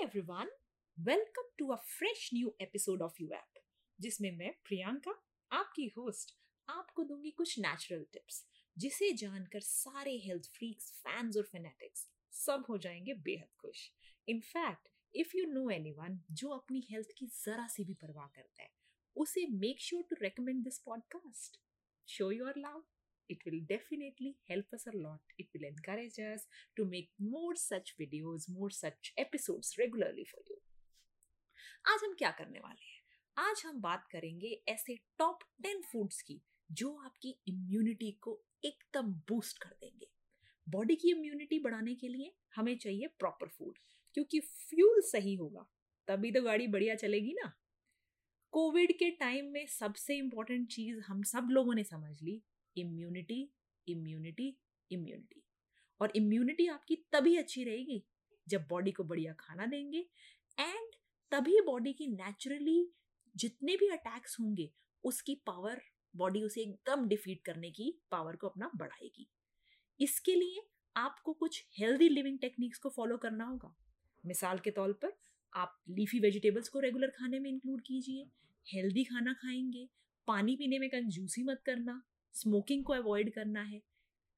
Everyone welcome to a fresh new episode of U app जिसमें मैं प्रियंका, आपकी host आपको दूँगी कुछ नेचुरल टिप्स जिसे जानकर सारे हेल्थ फ्रीक्स फैंस और फेनेटिक्स सब हो जाएँगे बेहद खुश। In fact if you know anyone जो अपनी हेल्थ की जरा सी भी परवाह करता है, उसे make sure to recommend this podcast show your love it will definitely help us a lot. It will encourage us to make more such videos, more such episodes regularly for you. आज हम क्या करने वाले हैं आज हम बात करेंगे ऐसे टॉप टेन फूड्स की जो आपकी इम्यूनिटी को एकदम बूस्ट कर देंगे बॉडी की इम्यूनिटी बढ़ाने के लिए हमें चाहिए प्रॉपर फ़ूड क्योंकि फ्यूल सही होगा तभी तो गाड़ी बढ़िया चलेगी ना कोविड के टाइम में सबसे इंपॉर्टेंट चीज़ हम सब लोगों ने समझ ली इम्यूनिटी इम्यूनिटी इम्यूनिटी और इम्यूनिटी आपकी तभी अच्छी रहेगी जब बॉडी को बढ़िया खाना देंगे एंड तभी बॉडी की नेचुरली जितने भी अटैक्स होंगे, उसकी पावर बॉडी उसे एकदम डिफीट करने की पावर को अपना बढ़ाएगी। इसके लिए आपको कुछ हेल्दी लिविंग टेक्निक्स को फॉलो करना होगा। मिसाल के तौर पर आप लीफी वेजिटेबल्स को रेगुलर खाने में इंक्लूड कीजिए हेल्दी खाना खाएँगे, पानी पीने में कंजूसी मत करना। स्मोकिंग को अवॉइड करना है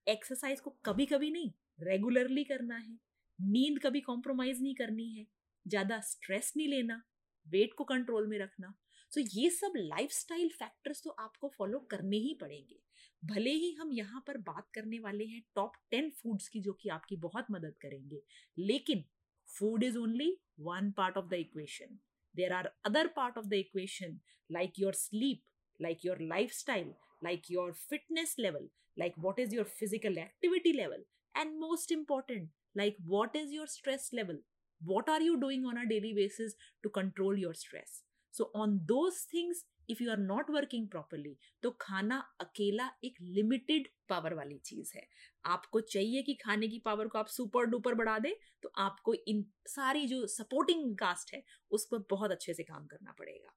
एक्सरसाइज को कभी कभी नहीं रेगुलरली करना है नींद कभी कॉम्प्रोमाइज नहीं करनी है ज़्यादा स्ट्रेस नहीं लेना वेट को कंट्रोल में रखना। तो so, ये सब लाइफस्टाइल फैक्टर्स तो आपको फॉलो करने ही पड़ेंगे। भले ही हम यहाँ पर बात करने वाले हैं टॉप टेन फूड्स की जो कि आपकी बहुत मदद करेंगे लेकिन food is only one part of the equation there are other part of the equation like your sleep like your lifestyle like your fitness level, like what is your physical activity level, and most important, like what is your stress level. What are you doing on a daily basis to control your stress? So, on those things, if you are not working properly तो खाना अकेला एक limited power वाली चीज़ है आपको चाहिए कि खाने की पावर को आप सुपर डुपर बढ़ा दें तो आपको इन सारी जो सपोर्टिंग कास्ट है उस पर बहुत अच्छे से काम करना पड़ेगा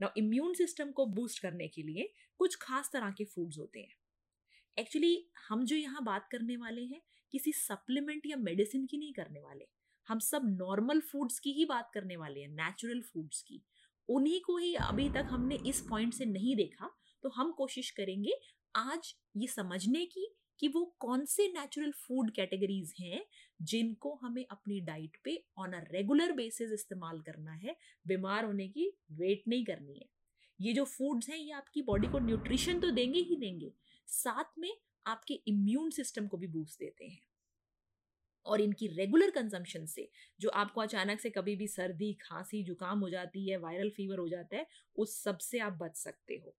ना इम्यून सिस्टम को बूस्ट करने के लिए कुछ खास तरह के फूड्स होते हैं। एक्चुअली हम जो यहाँ बात करने वाले हैं, किसी सप्लीमेंट या मेडिसिन की नहीं करने वाले। हम सब नॉर्मल फूड्स की ही बात करने वाले हैं नेचुरल फूड्स की। उन्हीं को ही अभी तक हमने इस पॉइंट से नहीं देखा तो हम कोशिश करेंगे आज ये समझने की कि वो कौन से नेचुरल फ़ूड कैटेगरीज हैं, जिनको हमें अपनी डाइट पे ऑन अ रेगुलर बेसिस इस्तेमाल करना है, बीमार होने की वेट नहीं करनी है। ये जो फूड्स हैं, ये आपकी बॉडी को न्यूट्रिशन तो देंगे ही देंगे, साथ में आपके इम्यून सिस्टम को भी बूस्ट देते हैं। और इनकी रेगुलर कंजम्पशन से, जो आपको अचानक से कभी भी सर्दी, खांसी, जुकाम हो जाती है वायरल फीवर हो जाता है, उस सबसे आप बच सकते हो।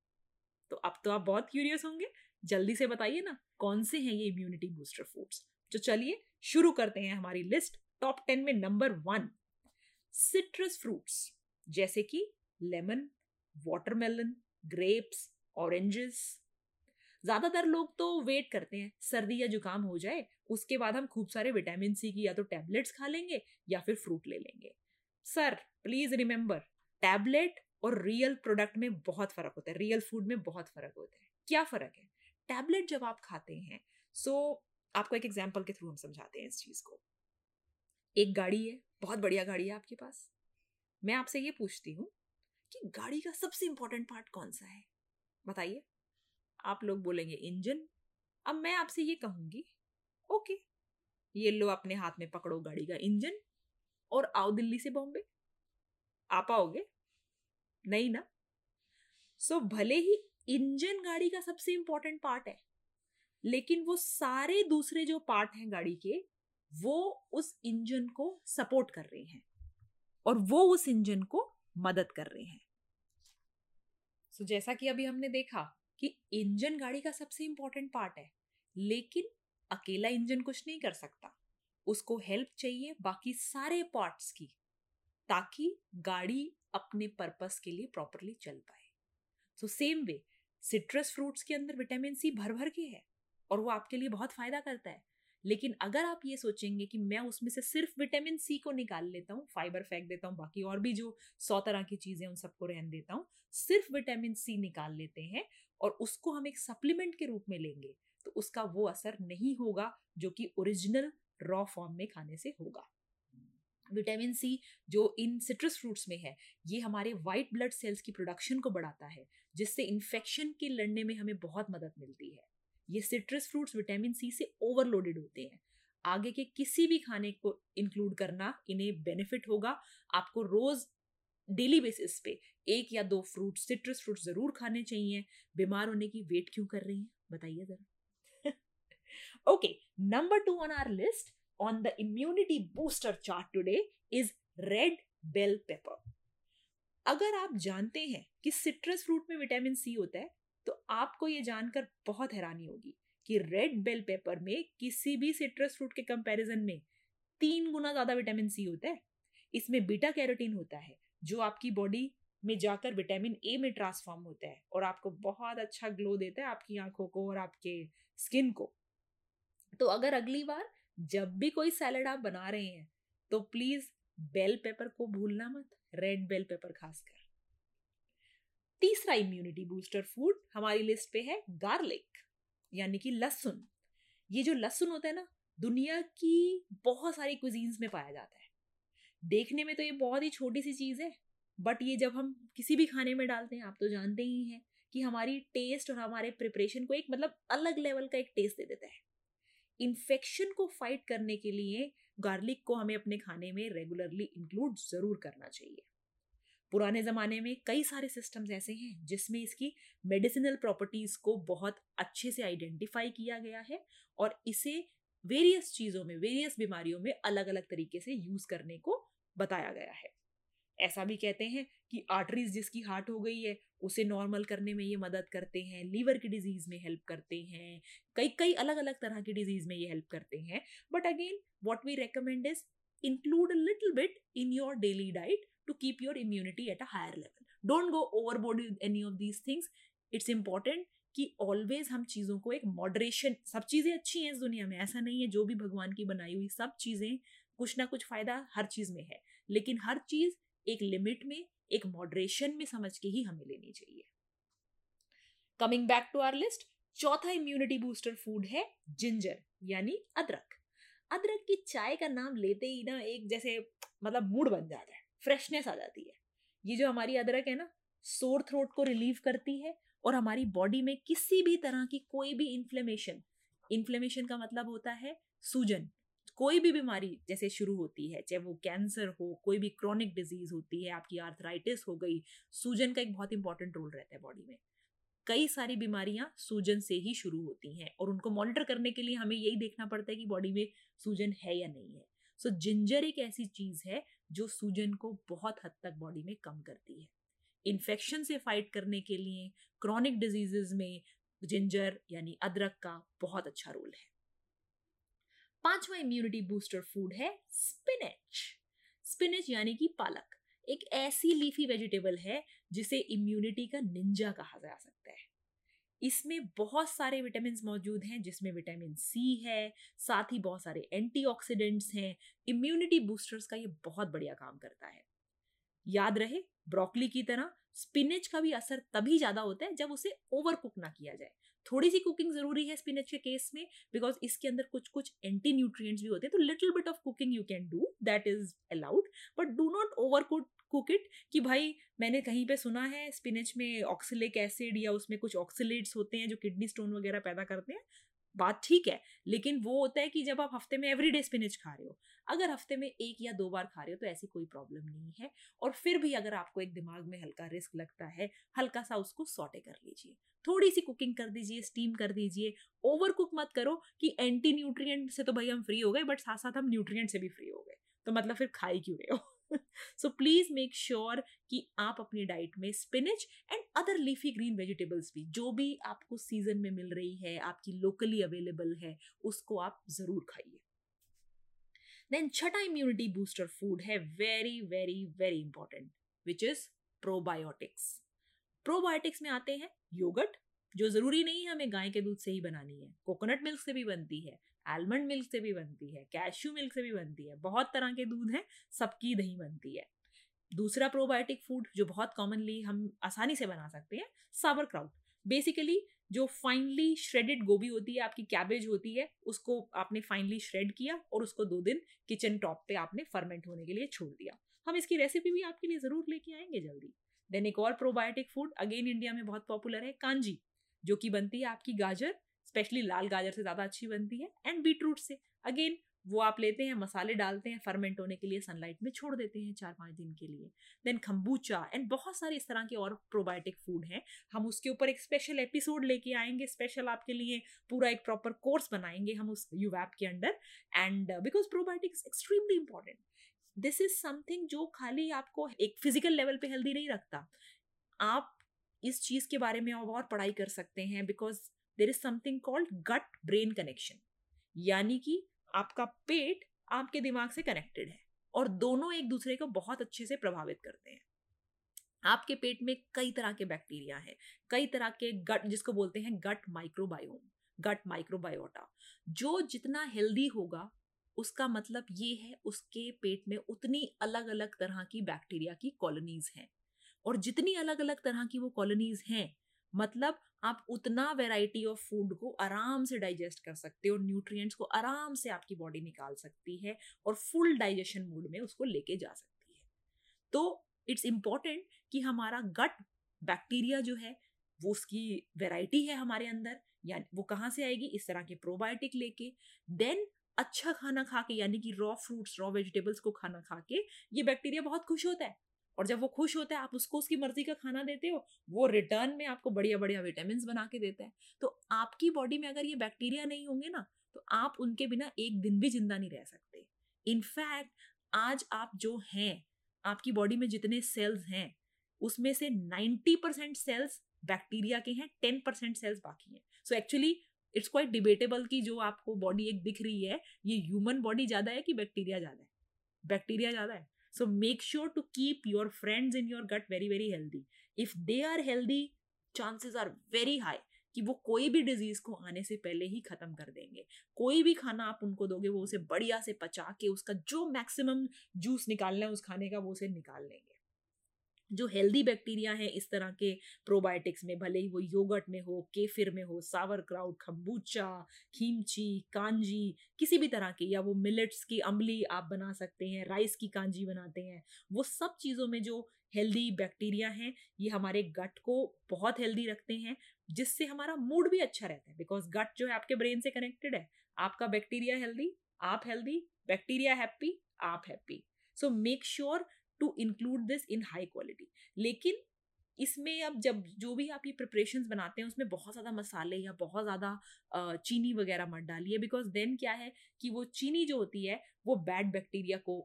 तो अब तो आप बहुत क्यूरियस होंगे जल्दी से बताइए ना, कौन से हैं ये इम्यूनिटी बूस्टर फूड्स तो चलिए, शुरू करते हैं हमारी लिस्ट टॉप टेन में नंबर वन सिट्रस फ्रूट्स जैसे कि लेमन वाटरमेलन ग्रेप्स ऑरेंजेस ज़्यादातर लोग तो वेट करते हैं, सर्दी या जुकाम हो जाए, उसके बाद हम खूब सारे विटामिन सी की या तो टैबलेट्स खा लेंगे या फिर फ्रूट ले लेंगे। सर प्लीज़ रिमेंबर टैबलेट और रियल प्रोडक्ट में बहुत फ़र्क होता है रियल फ़ूड में बहुत फ़र्क होता है। क्या फ़र्क है? टैबलेट जब आप खाते हैं सो so, आपको एक एग्ज़ाम्पल के थ्रू हम समझाते हैं इस चीज़ को। एक गाड़ी है बहुत बढ़िया गाड़ी है आपके पास। मैं आपसे ये पूछती हूँ कि गाड़ी का सबसे इंपॉर्टेंट पार्ट कौन सा है? बताइए। आप लोग बोलेंगे इंजन अब मैं आपसे ये कहूँगी ओके ये लो अपने हाथ में पकड़ो गाड़ी का इंजन और आओ दिल्ली से बॉम्बे। आ पाओगे नहीं ना? सो so, भले ही इंजन गाड़ी का सबसे इंपॉर्टेंट पार्ट है। लेकिन वो सारे दूसरे जो पार्ट हैं गाड़ी के वो उस इंजन को सपोर्ट कर रहे हैं और वो उस इंजन को मदद कर रहे हैं। सो so, जैसा कि अभी हमने देखा कि इंजन गाड़ी का सबसे इंपॉर्टेंट पार्ट है लेकिन अकेला इंजन कुछ नहीं कर सकता। उसको हेल्प चाहिए बाकी सारे पार्ट्स की ताकि गाड़ी अपने पर्पस के लिए प्रॉपरली चल पाए। So same way citrus fruits के अंदर विटामिन सी भर भर के है और वो आपके लिए बहुत फ़ायदा करता है। लेकिन अगर आप ये सोचेंगे कि मैं उसमें से सिर्फ़ विटामिन सी को निकाल लेता हूँ फाइबर फेंक देता हूँ, बाकी और भी जो सौ तरह की चीज़ें उन सबको रहन देता हूँ, सिर्फ़ विटामिन सी निकाल लेते हैं और उसको हम एक सप्लीमेंट के रूप में लेंगे तो उसका वो असर नहीं होगा जो कि ओरिजिनल रॉ फॉर्म में खाने से होगा। विटामिन सी जो इन सिट्रस फ्रूट्स में है, ये हमारे वाइट ब्लड सेल्स की प्रोडक्शन को बढ़ाता है, जिससे इन्फेक्शन के लड़ने में हमें बहुत मदद मिलती है। ये सिट्रस फ्रूट्स विटामिन सी से ओवरलोडेड होते हैं। आगे के किसी भी खाने को इंक्लूड करना इन्हें बेनिफिट होगा। आपको रोज डेली बेसिस पे एक या दो फ्रूट सिट्रस फ्रूट ज़रूर खाने चाहिए। बीमार होने की वेट क्यों कर रही हैं? बताइए जरा। Okay number two on our list on the immunity booster chart today is red bell pepper अगर आप जानते हैं कि सिट्रस फ्रूट में विटामिन सी होता है तो आपको ये जानकर बहुत हैरानी होगी कि रेड बेल पेपर में किसी भी सिट्रस फ्रूट के कंपैरिजन में तीन गुना ज़्यादा विटामिन सी होता है। इसमें बीटा कैरोटीन होता है, जो आपकी बॉडी में जाकर विटामिन ए में ट्रांसफॉर्म होता है और आपको बहुत अच्छा ग्लो देता है आपकी आँखों को और आपके स्किन को। तो अगर अगली बार जब भी कोई सैलड आप बना रहे हैं तो प्लीज़ बेल पेपर को भूलना मत, रेड बेल पेपर खासकर। तीसरा इम्यूनिटी बूस्टर फ़ूड हमारी लिस्ट पे है गार्लिक यानी कि लहसुन। ये जो लहसुन होता है ना, दुनिया की बहुत सारी कुजीन्स में पाया जाता है। देखने में तो ये बहुत ही छोटी सी चीज़ है बट ये जब हम किसी भी खाने में डालते हैं, आप तो जानते ही हैं कि हमारी टेस्ट और हमारे प्रिपरेशन को एक मतलब अलग लेवल का एक टेस्ट दे देता है। इन्फेक्शन को फाइट करने के लिए गार्लिक को हमें अपने खाने में रेगुलरली इंक्लूड ज़रूर करना चाहिए। पुराने ज़माने में कई सारे सिस्टम्स ऐसे हैं जिसमें इसकी मेडिसिनल प्रॉपर्टीज़ को बहुत अच्छे से आइडेंटिफाई किया गया है और इसे वेरियस चीज़ों में वेरियस बीमारियों में अलग अलग तरीके से यूज़ करने को बताया गया है। ऐसा भी कहते हैं कि आर्टरीज जिसकी हार्ट हो गई है, उसे नॉर्मल करने में ये मदद करते हैं लीवर की डिज़ीज़ में हेल्प करते हैं कई कई अलग अलग तरह की डिज़ीज़ में ये हेल्प करते हैं। But again what we recommend is include a little bit in your daily diet to keep your immunity at a higher level don't go overboard any of these things it's important कि always हम चीज़ों को एक moderation सब चीज़ें अच्छी हैं इस दुनिया में, ऐसा नहीं है जो भी भगवान की बनाई हुई सब चीज़ें कुछ ना कुछ फ़ायदा हर चीज़ में है। लेकिन हर चीज़ एक लिमिट में, एक मॉडरेशन में समझ के ही हमें लेनी चाहिए। Coming back to our list चौथा इम्यूनिटी बूस्टर फ़ूड है जिंजर यानी अदरक। अदरक की चाय का नाम लेते ही ना एक जैसे मतलब मूड बन जाता है फ्रेशनेस आ जाती है। ये जो हमारी अदरक है ना सोर थ्रोट को रिलीव करती है और हमारी बॉडी में किसी भी तरह की कोई भी इन्फ्लेमेशन इन्फ्लेमेशन का मतलब होता है सूजन। कोई भी बीमारी जैसे शुरू होती है चाहे वो कैंसर हो कोई भी क्रॉनिक डिज़ीज़ होती है आपकी आर्थराइटिस हो गई सूजन का एक बहुत इंपॉर्टेंट रोल रहता है बॉडी में। कई सारी बीमारियाँ सूजन से ही शुरू होती हैं और उनको मॉनिटर करने के लिए हमें यही देखना पड़ता है कि बॉडी में सूजन है या नहीं है। सो so, जिंजर एक ऐसी चीज़ है जो सूजन को बहुत हद तक बॉडी में कम करती है। इन्फेक्शन से फाइट करने के लिए क्रॉनिक डिजीजेज में जिंजर यानी अदरक का बहुत अच्छा रोल है। पांचवा इम्यूनिटी बूस्टर फ़ूड है स्पिनच स्पिनच यानी कि पालक। एक ऐसी लीफी वेजिटेबल है जिसे इम्यूनिटी का निंजा कहा जा सकता है। इसमें बहुत सारे विटामिन मौजूद हैं, जिसमें विटामिन सी है, साथ ही बहुत सारे एंटीऑक्सीडेंट्स हैं। इम्यूनिटी बूस्टर्स का ये बहुत बढ़िया काम करता है। याद रहे, ब्रोकली की तरह, स्पिनच का भी असर तभी ज़्यादा होता है जब उसे ओवर कुक ना किया जाए। थोड़ी सी कुकिंग ज़रूरी है स्पिनच के केस में, बिकॉज़ इसके अंदर कुछ कुछ एंटी न्यूट्रिएंट्स भी होते हैं तो little bit of cooking you can do, that is allowed, but do not over cook cook it कि भाई, मैंने कहीं पे सुना है, स्पिनच में ऑक्सिलिक एसिड या उसमें कुछ ऑक्सीलेट्स होते हैं जो किडनी स्टोन वगैरह पैदा करते हैं बात ठीक है, लेकिन वो होता है कि जब आप हफ़्ते में एवरीडे स्पिनच खा रहे हो, अगर हफ़्ते में एक या दो बार खा रहे हो तो ऐसी कोई प्रॉब्लम नहीं है और फिर भी अगर आपको एक दिमाग में हल्का रिस्क लगता है, हल्का सा उसको सॉटे कर लीजिए। थोड़ी सी कुकिंग कर दीजिए स्टीम कर दीजिए ओवर कुक मत करो कि एंटी न्यूट्रिएंट से तो भाई हम फ्री हो गए बट साथ साथ हम न्यूट्रिएंट से भी फ्री हो गए तो मतलब फिर खाई क्यों रहे हो? सो प्लीज़ मेक श्योर कि आप अपनी डाइट में spinach and other leafy green vegetables भी, जो भी आपको सीज़न में मिल रही है, आपकी लोकली अवेलेबल है, उसको आप ज़रूर खाइए। देन छठा इम्यूनिटी बूस्टर फ़ूड है very very very important which is probiotics probiotics में आते हैं योगट जो ज़रूरी नहीं है हमें गाय के दूध से ही बनानी है कोकोनट मिल्क से भी बनती है आलमंड मिल्क से भी बनती है कैश्यू मिल्क से भी बनती है, बहुत तरह के दूध हैं, सबकी दही बनती है। दूसरा प्रोबायोटिक फ़ूड जो बहुत कॉमनली हम आसानी से बना सकते हैं साबर क्राउट बेसिकली जो फाइनली श्रेडेड गोभी होती है, आपकी कैबेज होती है, उसको आपने फाइनली श्रेड किया और उसको दो दिन किचन टॉप पे आपने फर्मेंट होने के लिए छोड़ दिया। हम इसकी रेसिपी भी आपके लिए ज़रूर लेके आएँगे जल्दी। देन एक और प्रोबायोटिक फ़ूड अगेन इंडिया में बहुत पॉपुलर है, कांजी, जो कि बनती है आपकी गाजर स्पेशली लाल गाजर से ज़्यादा अच्छी बनती है एंड बीटरूट से। अगेन वो आप लेते हैं, मसाले डालते हैं फर्मेंट होने के लिए सनलाइट में छोड़ देते हैं चार पाँच दिन के लिए। देन खम्बूचा एंड बहुत सारे इस तरह के और प्रोबायोटिक फ़ूड हैं। हम उसके ऊपर एक स्पेशल एपिसोड लेके आएँगे स्पेशल आपके लिए पूरा एक प्रॉपर कोर्स बनाएँगे हम उस यूवैप के under and because probiotics extremely important this is something जो खाली आपको एक फ़िज़िकल लेवल पे हेल्दी नहीं रखता। आप इस चीज़ के बारे में और पढ़ाई कर सकते हैं because there is something called gut brain connection यानी कि आपका पेट आपके दिमाग से कनेक्टेड है और दोनों एक दूसरे को बहुत अच्छे से प्रभावित करते हैं। आपके पेट में कई तरह के बैक्टीरिया हैं, कई तरह के गट जिसको बोलते हैं गट माइक्रोबायोम गट माइक्रोबायोटा जो जितना हेल्दी होगा, उसका मतलब ये है उसके पेट में उतनी अलग अलग तरह की बैक्टीरिया की कॉलोनीज हैं। और जितनी अलग अलग तरह की वो कॉलोनीज हैं मतलब आप उतना वेराइटी ऑफ़ फ़ूड को आराम से डाइजेस्ट कर सकते हो न्यूट्रिएंट्स को आराम से आपकी बॉडी निकाल सकती है और फुल डाइजेशन मूड में उसको लेके जा सकती है। तो इट्स इंपॉर्टेंट कि हमारा गट बैक्टीरिया जो है, वो उसकी वेराइटी है हमारे अंदर, यानी वो कहाँ से आएगी? इस तरह के प्रोबायोटिक लेके देन अच्छा खाना खा के यानी कि रॉ फ्रूट्स रॉ वेजिटेबल्स को खाना खा के ये बैक्टीरिया बहुत खुश होता है। और जब वो खुश होता है, आप उसको उसकी मर्ज़ी का खाना देते हो, वो रिटर्न में आपको बढ़िया बढ़िया विटामिन बना के देता है। तो आपकी बॉडी में अगर ये बैक्टीरिया नहीं होंगे ना तो आप उनके बिना एक दिन भी ज़िंदा नहीं रह सकते। इनफैक्ट आज आप जो हैं, आपकी बॉडी में जितने सेल्स हैं, उसमें से 90 परसेंट सेल्स बैक्टीरिया के हैं 10 परसेंट सेल्स बाकी हैं। So actually it's quite debatable कि जो आपको बॉडी एक दिख रही है, ये ह्यूमन बॉडी ज़्यादा है कि बैक्टीरिया ज़्यादा है? बैक्टीरिया ज़्यादा है। So make sure to keep your friends in your gut very very healthy if they are healthy chances are very high कि वो कोई भी डिज़ीज़ को आने से पहले ही खत्म कर देंगे। कोई भी खाना आप उनको दोगे, वो उसे बढ़िया से पचा के उसका जो मैक्सिमम जूस निकालना है, उस खाने का वो उसे निकाल लेंगे। जो हेल्दी बैक्टीरिया है, इस तरह के प्रोबायोटिक्स में, भले ही वो योगर्ट में हो केफिर में हो सावर क्राउड खम्बूचा खीमची कांजी किसी भी तरह के, या वो मिलेट्स की अम्बली आप बना सकते हैं राइस की कांजी बनाते हैं, वो सब चीज़ों में जो हेल्दी बैक्टीरिया हैं, ये हमारे गट को बहुत हेल्दी रखते हैं, जिससे हमारा मूड भी अच्छा रहता है बिकॉज़ गट जो है आपके ब्रेन से कनेक्टेड है। आपका बैक्टीरिया हेल्दी आप हेल्दी बैक्टीरिया हैप्पी आप happy so make sure to include this in high quality लेकिन इसमें अब जब जो भी आप ये प्रिपरेशन बनाते हैं उसमें बहुत ज़्यादा मसाले या बहुत ज़्यादा चीनी वगैरह मत डालिए बिकॉज़ देन क्या है कि वो चीनी जो होती है वो बैड बैक्टीरिया को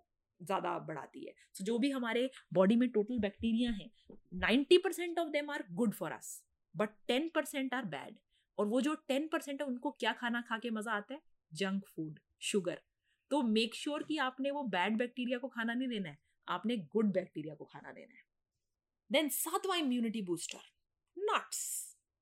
ज़्यादा बढ़ाती है। सो so, जो भी हमारे बॉडी में टोटल बैक्टीरिया हैं ninety percent of them are good for us but ten percent are bad और वो जो टेन परसेंट है उनको क्या खाना खा के मज़ा आता है? जंक फ़ूड शुगर तो मेक श्योर sure कि आपने वो बैड बैक्टीरिया को खाना नहीं देना है। आपने गुड बैक्टीरिया को खाना देना है। देन सातवां immunity booster nuts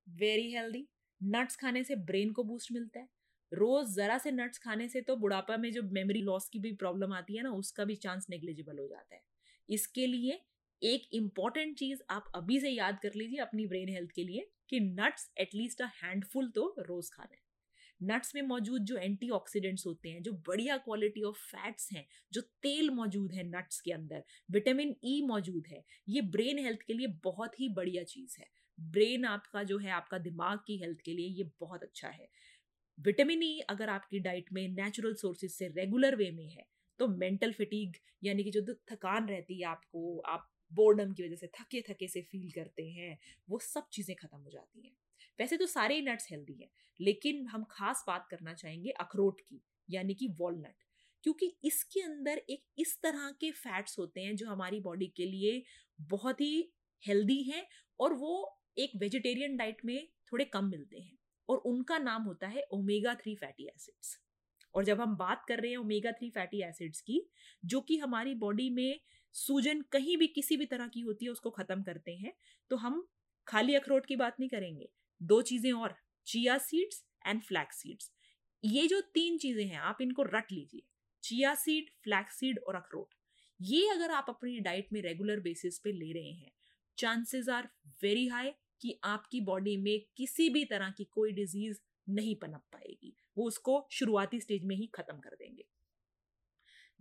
very healthy nuts खाने से ब्रेन को बूस्ट मिलता है। रोज जरा से नट्स खाने से तो बुढ़ापा में जो मेमोरी लॉस की भी प्रॉब्लम आती है ना, उसका भी चांस नेग्लिजिबल हो जाता है। इसके लिए एक इंपॉर्टेंट चीज़ आप अभी से याद कर लीजिए अपनी ब्रेन हेल्थ के लिए कि नट्स एटलीस्ट अ हैंडफुल तो रोज खाने नट्स में मौजूद जो एंटीऑक्सीडेंट्स होते हैं, जो बढ़िया क्वालिटी ऑफ़ फैट्स हैं, जो तेल मौजूद है नट्स के अंदर विटामिन ई e मौजूद है, ये ब्रेन हेल्थ के लिए बहुत ही बढ़िया चीज़ है। ब्रेन आपका जो है, आपका दिमाग की हेल्थ के लिए ये बहुत अच्छा है। विटामिन ई e अगर आपकी डाइट में नेचुरल सोर्सेज से रेगुलर वे में है तो मेंटल फिटीग यानी कि जो थकान रहती है आपको, आप बोर्डम की वजह से थके थके से फील करते हैं, वो सब चीज़ें खत्म हो जाती हैं। वैसे तो सारे नट्स हेल्दी हैं, लेकिन हम खास बात करना चाहेंगे अखरोट की, यानी कि वॉलनट क्योंकि इसके अंदर एक इस तरह के फैट्स होते हैं जो हमारी बॉडी के लिए बहुत ही हेल्दी हैं और वो एक वेजिटेरियन डाइट में थोड़े कम मिलते हैं और उनका नाम होता है ओमेगा थ्री फैटी एसिड्स और जब हम बात कर रहे हैं ओमेगा थ्री फैटी एसिड्स की, जो कि हमारी बॉडी में सूजन कहीं भी किसी भी तरह की होती है, उसको खत्म करते हैं तो हम खाली अखरोट की बात नहीं करेंगे। दो चीज़ें और, chia seeds and flax seeds. ये जो तीन चीज़ें हैं, आप इनको रट लीजिए, चिया सीड, फ्लैक्स सीड और अखरोट। ये अगर आप अपनी डाइट में रेगुलर बेसिस पे ले रहे हैं, चांसेस आर वेरी हाई कि आपकी बॉडी में किसी भी तरह की कोई डिज़ीज़ नहीं पनप पाएगी। वो उसको शुरुआती स्टेज में ही खत्म कर देंगे।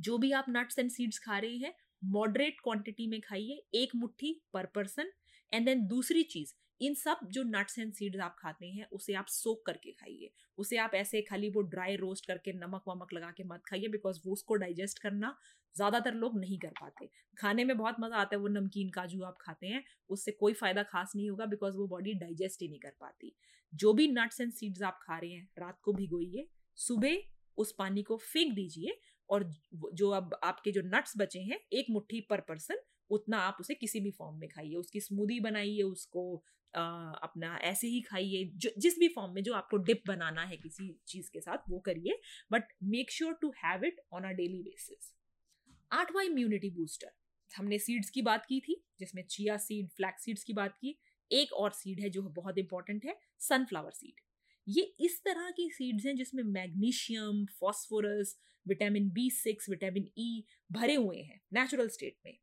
जो भी आप नट्स एंड सीड्स खा रहे हैं, मॉडरेट क्वांटिटी में खाइए, एक मुट्ठी पर पर्सन एंड देन दूसरी चीज़, इन सब जो नट्स एंड सीड्स आप खाते हैं, उसे आप सोक करके खाइए। उसे आप ऐसे खाली वो ड्राई रोस्ट करके नमक वमक लगा के मत खाइए बिकॉज़ वो उसको डाइजेस्ट करना ज़्यादातर लोग नहीं कर पाते। खाने में बहुत मज़ा आता है वो नमकीन, काजू आप खाते हैं, उससे कोई फ़ायदा खास नहीं होगा बिकॉज़ वो बॉडी डाइजेस्ट ही नहीं कर पाती। जो भी नट्स एंड सीड्स आप खा रहे हैं, रात को भिगोइए, सुबह उस पानी को फेंक दीजिए और जो अब आपके जो नट्स बचे हैं, एक मुट्ठी पर पर्सन उतना आप उसे किसी भी फॉर्म में खाइए उसकी स्मूदी बनाइए उसको आ, अपना ऐसे ही खाइए जो जिस भी फॉर्म में जो आपको डिप बनाना है किसी चीज़ के साथ वो करिए but make sure to have it on a daily basis आठवां इम्यूनिटी बूस्टर हमने सीड्स की बात की थी जिसमें चिया सीड फ्लैक्स सीड्स की बात की एक और सीड है जो बहुत इंपॉर्टेंट है सनफ्लावर सीड ये इस तरह की सीड्स हैं जिसमें magnesium phosphorus vitamin B six vitamin E भरे हुए हैं नेचुरल स्टेट में.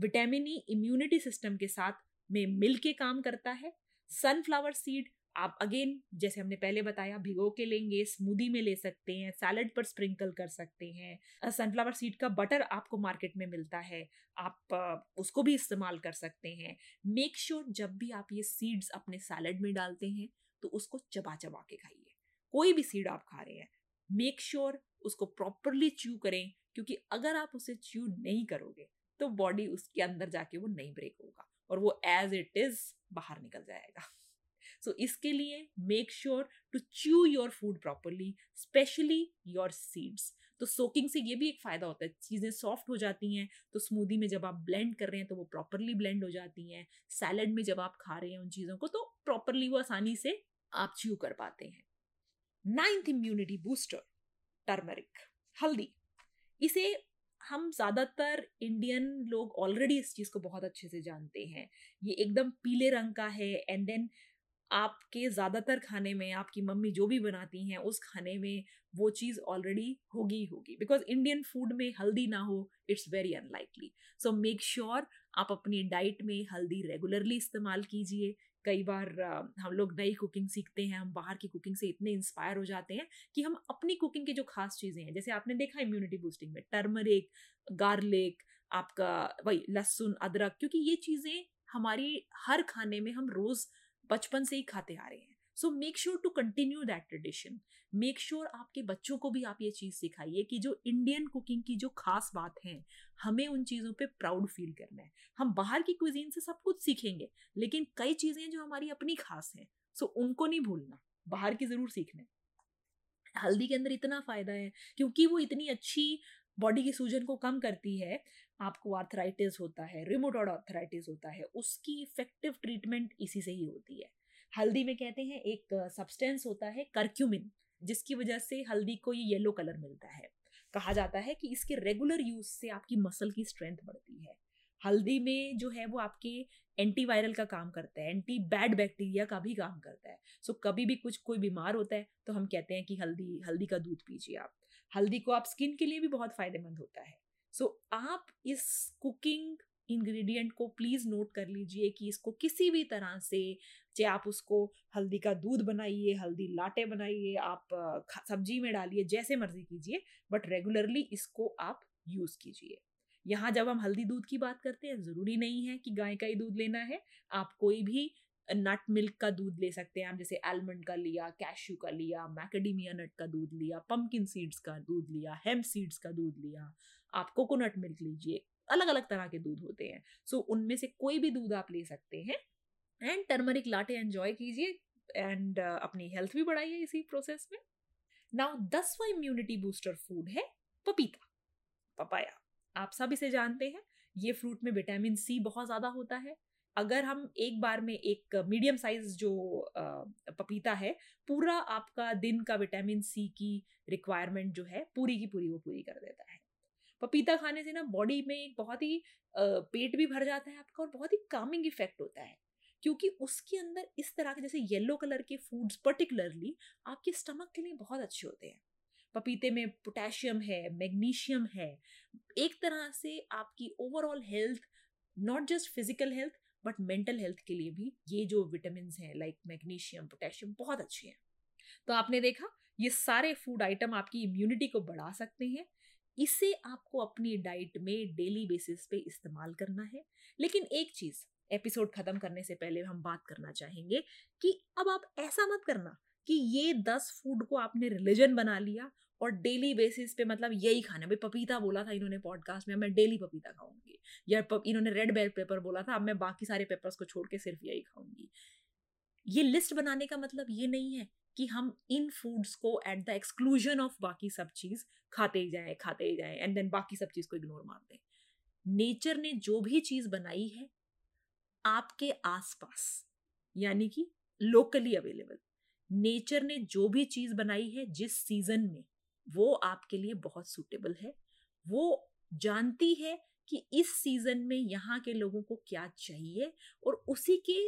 विटामिन ई इम्यूनिटी सिस्टम के साथ में मिल के काम करता है। सनफ्लावर सीड आप अगेन जैसे हमने पहले बताया, भिगो के लेंगे स्मूदी में ले सकते हैं सैलड पर स्प्रिंकल कर सकते हैं। सनफ्लावर सीड का बटर आपको मार्केट में मिलता है। आप उसको भी इस्तेमाल कर सकते हैं। मेक श्योर sure जब भी आप ये सीड्स अपने सैलड में डालते हैं तो उसको चबा चबा के खाइए। कोई भी सीड आप खा रहे हैं मेक श्योर sure उसको प्रॉपरली च्यू करें, क्योंकि अगर आप उसे च्यू नहीं करोगे तो बॉडी उसके अंदर जाके वो नहीं ब्रेक होगा और वो एज इट इज़ बाहर निकल जाएगा। सो so, इसके लिए make sure to chew your food properly specially your seeds तो सोकिंग से ये भी एक फ़ायदा होता है चीज़ें सॉफ्ट हो जाती हैं तो स्मूदी में जब आप ब्लेंड कर रहे हैं तो वो प्रॉपरली ब्लेंड हो जाती हैं। सैलड में जब आप खा रहे हैं उन चीज़ों को तो प्रॉपरली वो आसानी से आप च्यू कर पाते हैं। नाइन्थ इम्यूनिटी बूस्टर टर्मरिक हल्दी। इसे हम ज़्यादातर इंडियन लोग ऑलरेडी इस चीज़ को बहुत अच्छे से जानते हैं। ये एकदम पीले रंग का है एंड देन आपके ज़्यादातर खाने में, आपकी मम्मी जो भी बनाती हैं, उस खाने में वो चीज़ ऑलरेडी होगी होगी। बिकॉज़ इंडियन फ़ूड में हल्दी ना हो it's very unlikely so make sure आप अपनी डाइट में हल्दी रेगुलरली इस्तेमाल कीजिए। कई बार हम लोग नई कुकिंग सीखते हैं, हम बाहर की कुकिंग से इतने इंस्पायर हो जाते हैं कि हम अपनी कुकिंग की जो खास चीज़ें हैं, जैसे आपने देखा इम्यूनिटी बूस्टिंग में टर्मरिक गार्लिक आपका वही लहसुन, अदरक, क्योंकि ये चीज़ें हमारी हर खाने में हम रोज़ बचपन से ही खाते आ रहे हैं। So make sure to continue that tradition make sure आपके बच्चों को भी आप ये चीज़ सिखाइए कि जो इंडियन कुकिंग की जो खास बात है, हमें उन चीज़ों पे प्राउड फील करना है। हम बाहर की क्विजीन से सब कुछ सीखेंगे, लेकिन कई चीज़ें जो हमारी अपनी खास हैं सो so उनको नहीं भूलना। बाहर की ज़रूर सीखना है। हल्दी के अंदर इतना फ़ायदा है, क्योंकि वो इतनी अच्छी बॉडी की सूजन को कम करती है, आपको आर्थराइटिस होता है रिमोटॉड आर्थराइटिस होता है, उसकी इफ़ेक्टिव ट्रीटमेंट इसी से ही होती है। हल्दी में कहते हैं एक सब्सटेंस होता है करक्यूमिन जिसकी वजह से हल्दी को ये येलो कलर मिलता है। कहा जाता है कि इसके रेगुलर यूज़ से आपकी मसल की स्ट्रेंथ बढ़ती है। हल्दी में जो है वो आपके एंटीवायरल का काम करता है एंटी बैड बैक्टीरिया का भी काम करता है। सो so, कभी भी कुछ कोई बीमार होता है तो हम कहते हैं कि हल्दी हल्दी का दूध पीजिए आप। हल्दी को आप स्किन के लिए भी बहुत फ़ायदेमंद होता है। सो so, आप इस कुकिंग इंग्रेडिएंट को प्लीज़ नोट कर लीजिए कि इसको किसी भी तरह से चाहे आप उसको हल्दी का दूध बनाइए, हल्दी लाटे बनाइए, आप सब्ज़ी में डालिए, जैसे मर्ज़ी कीजिए बट रेगुलरली इसको आप यूज़ कीजिए। यहाँ जब हम हल्दी दूध की बात करते हैं, ज़रूरी नहीं है कि गाय का ही दूध लेना है, आप कोई भी नट मिल्क का दूध ले सकते हैं, आप जैसे आलमंड का लिया कैश्यू का लिया मैकेडीमिया नट का दूध लिया पम्पकिन सीड्स का दूध लिया हेम्प सीड्स का दूध लिया, आप कोकोनट मिल्क लीजिए अलग अलग तरह के दूध होते हैं। सो so, उनमें से कोई भी दूध आप ले सकते हैं। एंड टर्मरिक लाटे एंजॉय कीजिए एंड अपनी हेल्थ भी बढ़ाइए इसी प्रोसेस में। नाउ दसवा इम्यूनिटी बूस्टर फ़ूड है पपीता पपाया। आप सब इसे जानते हैं। ये फ्रूट में विटामिन सी बहुत ज़्यादा होता है। अगर हम एक बार में एक मीडियम साइज़ जो पपीता है पूरा आपका दिन का विटामिन सी की रिक्वायरमेंट जो है पूरी की पूरी वो पूरी कर देता है। पपीता खाने से ना बॉडी में एक बहुत ही पेट भी भर जाता है आपका और बहुत ही कामिंग इफ़ेक्ट होता है। क्योंकि उसके अंदर इस तरह के जैसे येलो कलर के फूड्स पर्टिकुलरली आपके स्टमक के लिए बहुत अच्छे होते हैं। पपीते में पोटेशियम है मैग्नीशियम है, एक तरह से आपकी overall health not just physical health but mental health के लिए भी ये जो विटामिन हैं लाइक मैग्नीशियम पोटेशियम बहुत अच्छे हैं। तो आपने देखा, ये सारे फ़ूड आइटम आपकी इम्यूनिटी को बढ़ा सकते हैं इसे आपको अपनी डाइट में डेली बेसिस पे इस्तेमाल करना है। लेकिन एक चीज़, एपिसोड खत्म करने से पहले हम बात करना चाहेंगे कि अब आप ऐसा मत करना कि ये दस फ़ूड को आपने रिलीजन बना लिया और डेली बेसिस पे मतलब यही खाना। भाई पपीता बोला था इन्होंने पॉडकास्ट में मैं डेली पपीता खाऊँगी। या इन्होंने रेड बेल पेपर बोला था, अब मैं बाकी सारे पेपर्स को छोड़ के सिर्फ़ यही खाऊँगी। ये लिस्ट बनाने का मतलब ये नहीं है कि हम इन फूड्स को एट द एक्सक्लूजन ऑफ़ बाकी सब चीज़ खाते ही जाए, खाते ही जाए एंड देन बाकी सब चीज़ को इग्नोर मार दें। नेचर ने जो भी चीज़ बनाई है, आपके आसपास, यानी कि लोकली अवेलेबल नेचर ने जो भी चीज़ बनाई है जिस सीज़न में, वो आपके लिए बहुत सूटेबल है। वो जानती है कि इस सीज़न में यहाँ के लोगों को क्या चाहिए और उसी के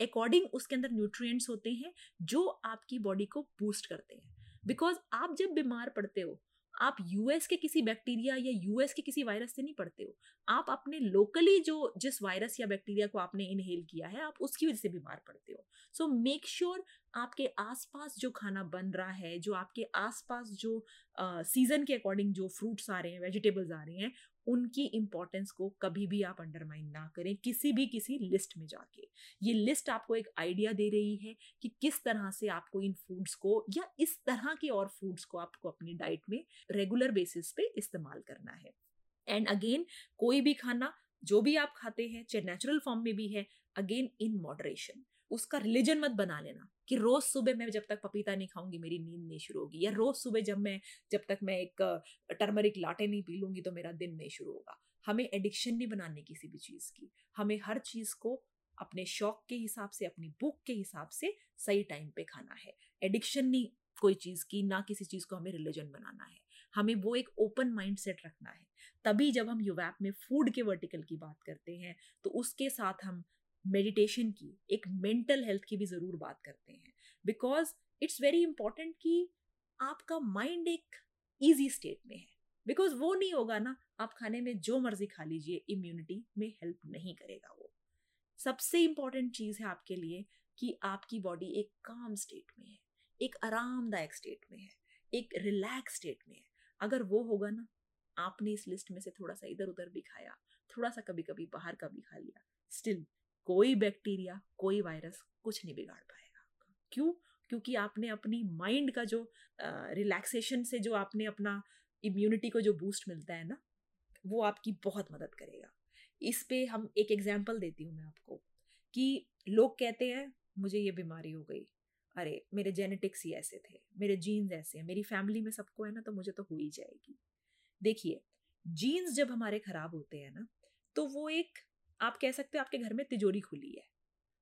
अकॉर्डिंग उसके अंदर न्यूट्रिएंट्स होते हैं जो आपकी बॉडी को बूस्ट करते हैं। बिकॉज़ आप जब बीमार पड़ते हो आप यूएस के किसी बैक्टीरिया या यूएस के किसी वायरस से नहीं पड़ते हो। आप अपने लोकली जो जिस वायरस या बैक्टीरिया को आपने इनहेल किया है आप उसकी वजह से बीमार पड़ते हो। सो मेक श्योर आपके आसपास जो खाना बन रहा है जो आपके आसपास जो सीज़न uh, के अकॉर्डिंग जो फ्रूट्स आ रहे हैं वेजिटेबल्स आ रहे हैं उनकी इम्पोर्टेंस को कभी भी आप अंडरमाइन ना करें, किसी भी किसी लिस्ट में जाके। ये लिस्ट आपको एक आइडिया दे रही है कि किस तरह से आपको इन फूड्स को या इस तरह के और फूड्स को आपको अपनी डाइट में रेगुलर बेसिस पे इस्तेमाल करना है। एंड अगेन कोई भी खाना, जो भी आप खाते हैं, चाहे नेचुरल फॉर्म में भी है अगेन इन मॉडरेशन उसका रिलीजन मत बना लेना। कि रोज सुबह मैं जब तक पपीता नहीं खाऊँगी, मेरी नींद नहीं शुरू होगी। या रोज सुबह जब मैं, जब तक मैं एक टर्मरिक लाटे नहीं पी लूँगी तो मेरा दिन नहीं शुरू होगा। हमें एडिक्शन नहीं बनानी किसी भी चीज़ की। हमें हर चीज़ को अपने शौक के हिसाब से, अपनी भूख के हिसाब से सही टाइम पे खाना है। एडिक्शन नहीं कोई चीज़ की, ना किसी चीज़ को हमें रिलीजन बनाना है। हमें वो एक ओपन माइंड सेट रखना है। तभी जब हम युवैप में फ़ूड के वर्टिकल की बात करते हैं तो उसके साथ हम मेडिटेशन की, एक मेंटल हेल्थ की भी ज़रूर बात करते हैं। बिकॉज़ इट्स वेरी इंपॉर्टेंट कि आपका माइंड एक ईजी स्टेट में है। बिकॉज़ वो नहीं होगा ना, आप खाने में जो मर्ज़ी खा लीजिए इम्यूनिटी में हेल्प नहीं करेगा वो। सबसे इंपॉर्टेंट चीज़ है आपके लिए कि आपकी बॉडी एक काम स्टेट में है, एक आरामदायक स्टेट में है, एक रिलैक्स स्टेट में है। अगर वो होगा ना, आपने इस लिस्ट में से थोड़ा सा इधर उधर भी खाया, थोड़ा सा कभी कभी बाहर का भी खा लिया स्टिल कोई बैक्टीरिया, कोई वायरस कुछ नहीं बिगाड़ पाएगा। क्यों? क्योंकि आपने अपनी माइंड का जो रिलैक्सेशन से जो आपने अपना इम्यूनिटी को जो बूस्ट मिलता है ना, वो आपकी बहुत मदद करेगा। इस पे हम एक एग्ज़ाम्पल देती हूँ मैं आपको, कि लोग कहते हैं, मुझे ये बीमारी हो गई। अरे, मेरे जेनेटिक्स ही ऐसे थे, मेरे जीन्स ऐसे हैं, मेरी फैमिली में सबको है ना तो मुझे तो हो ही जाएगी। देखिए जीन्स जब हमारे खराब होते हैं ना तो वो एक आप कह सकते हो आपके घर में तिजोरी खुली है।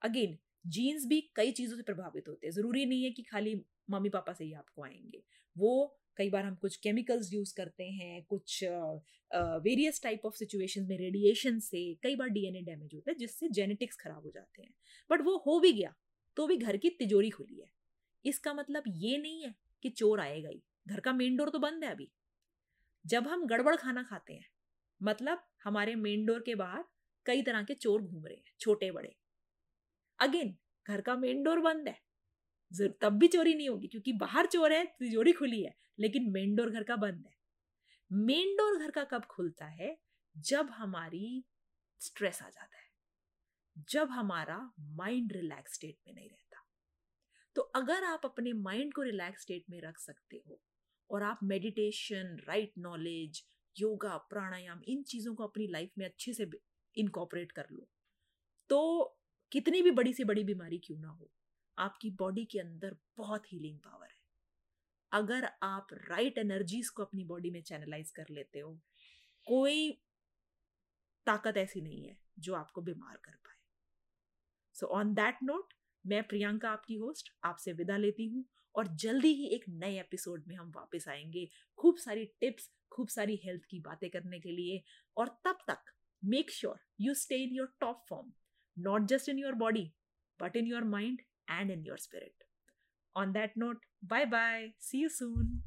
अगेन जीन्स भी कई चीज़ों से प्रभावित होते हैं। ज़रूरी नहीं है कि खाली मम्मी पापा से ही आपको आएँगे। वो कई बार हम कुछ केमिकल्स यूज़ करते हैं, कुछ वेरियस टाइप ऑफ़ सिचुएशन में रेडिएशन से कई बार डीएनए डैमेज होता है, जिससे जेनेटिक्स खराब हो जाते हैं। बट वो हो भी गया तो भी घर की तिजोरी खुली है। इसका मतलब ये नहीं है कि चोर आएगा ही। घर का मेन डोर तो बंद है अभी। जब हम गड़बड़ खाना खाते हैं मतलब हमारे मेन डोर के बाहर कई तरह के चोर घूम रहे हैं छोटे बड़े अगेन घर का मेन डोर बंद है। तब भी चोरी नहीं होगी, क्योंकि बाहर चोर है, तिजोरी खुली है, लेकिन मेन डोर घर का बंद है। मेन डोर घर का कब खुलता है? जब हमारी स्ट्रेस आ जाता है। जब हमारा माइंड रिलैक्स स्टेट में नहीं रहता। तो अगर आप अपने माइंड को रिलैक्स स्टेट में रख सकते हो, और आप meditation right knowledge yoga pranayama, इन चीज़ों को अपनी लाइफ में अच्छे से इनकॉपरेट कर लो। तो कितनी भी बड़ी से बड़ी बीमारी क्यों ना हो, आपकी बॉडी के अंदर बहुत हीलिंग पावर है। अगर आप राइट एनर्जीज को अपनी बॉडी में चैनलाइज कर लेते हो, कोई ताकत ऐसी नहीं है जो आपको बीमार कर पाए। सो ऑन दैट नोट मैं प्रियंका आपकी होस्ट आपसे विदा लेती हूँ और जल्दी ही एक नए एपिसोड में हम वापस आएँगे। खूब सारी टिप्स खूब सारी हेल्थ की बातें करने के लिए और तब तक make sure you stay in your top form, not just in your body, but in your mind and in your spirit. On that note, bye bye. See you soon.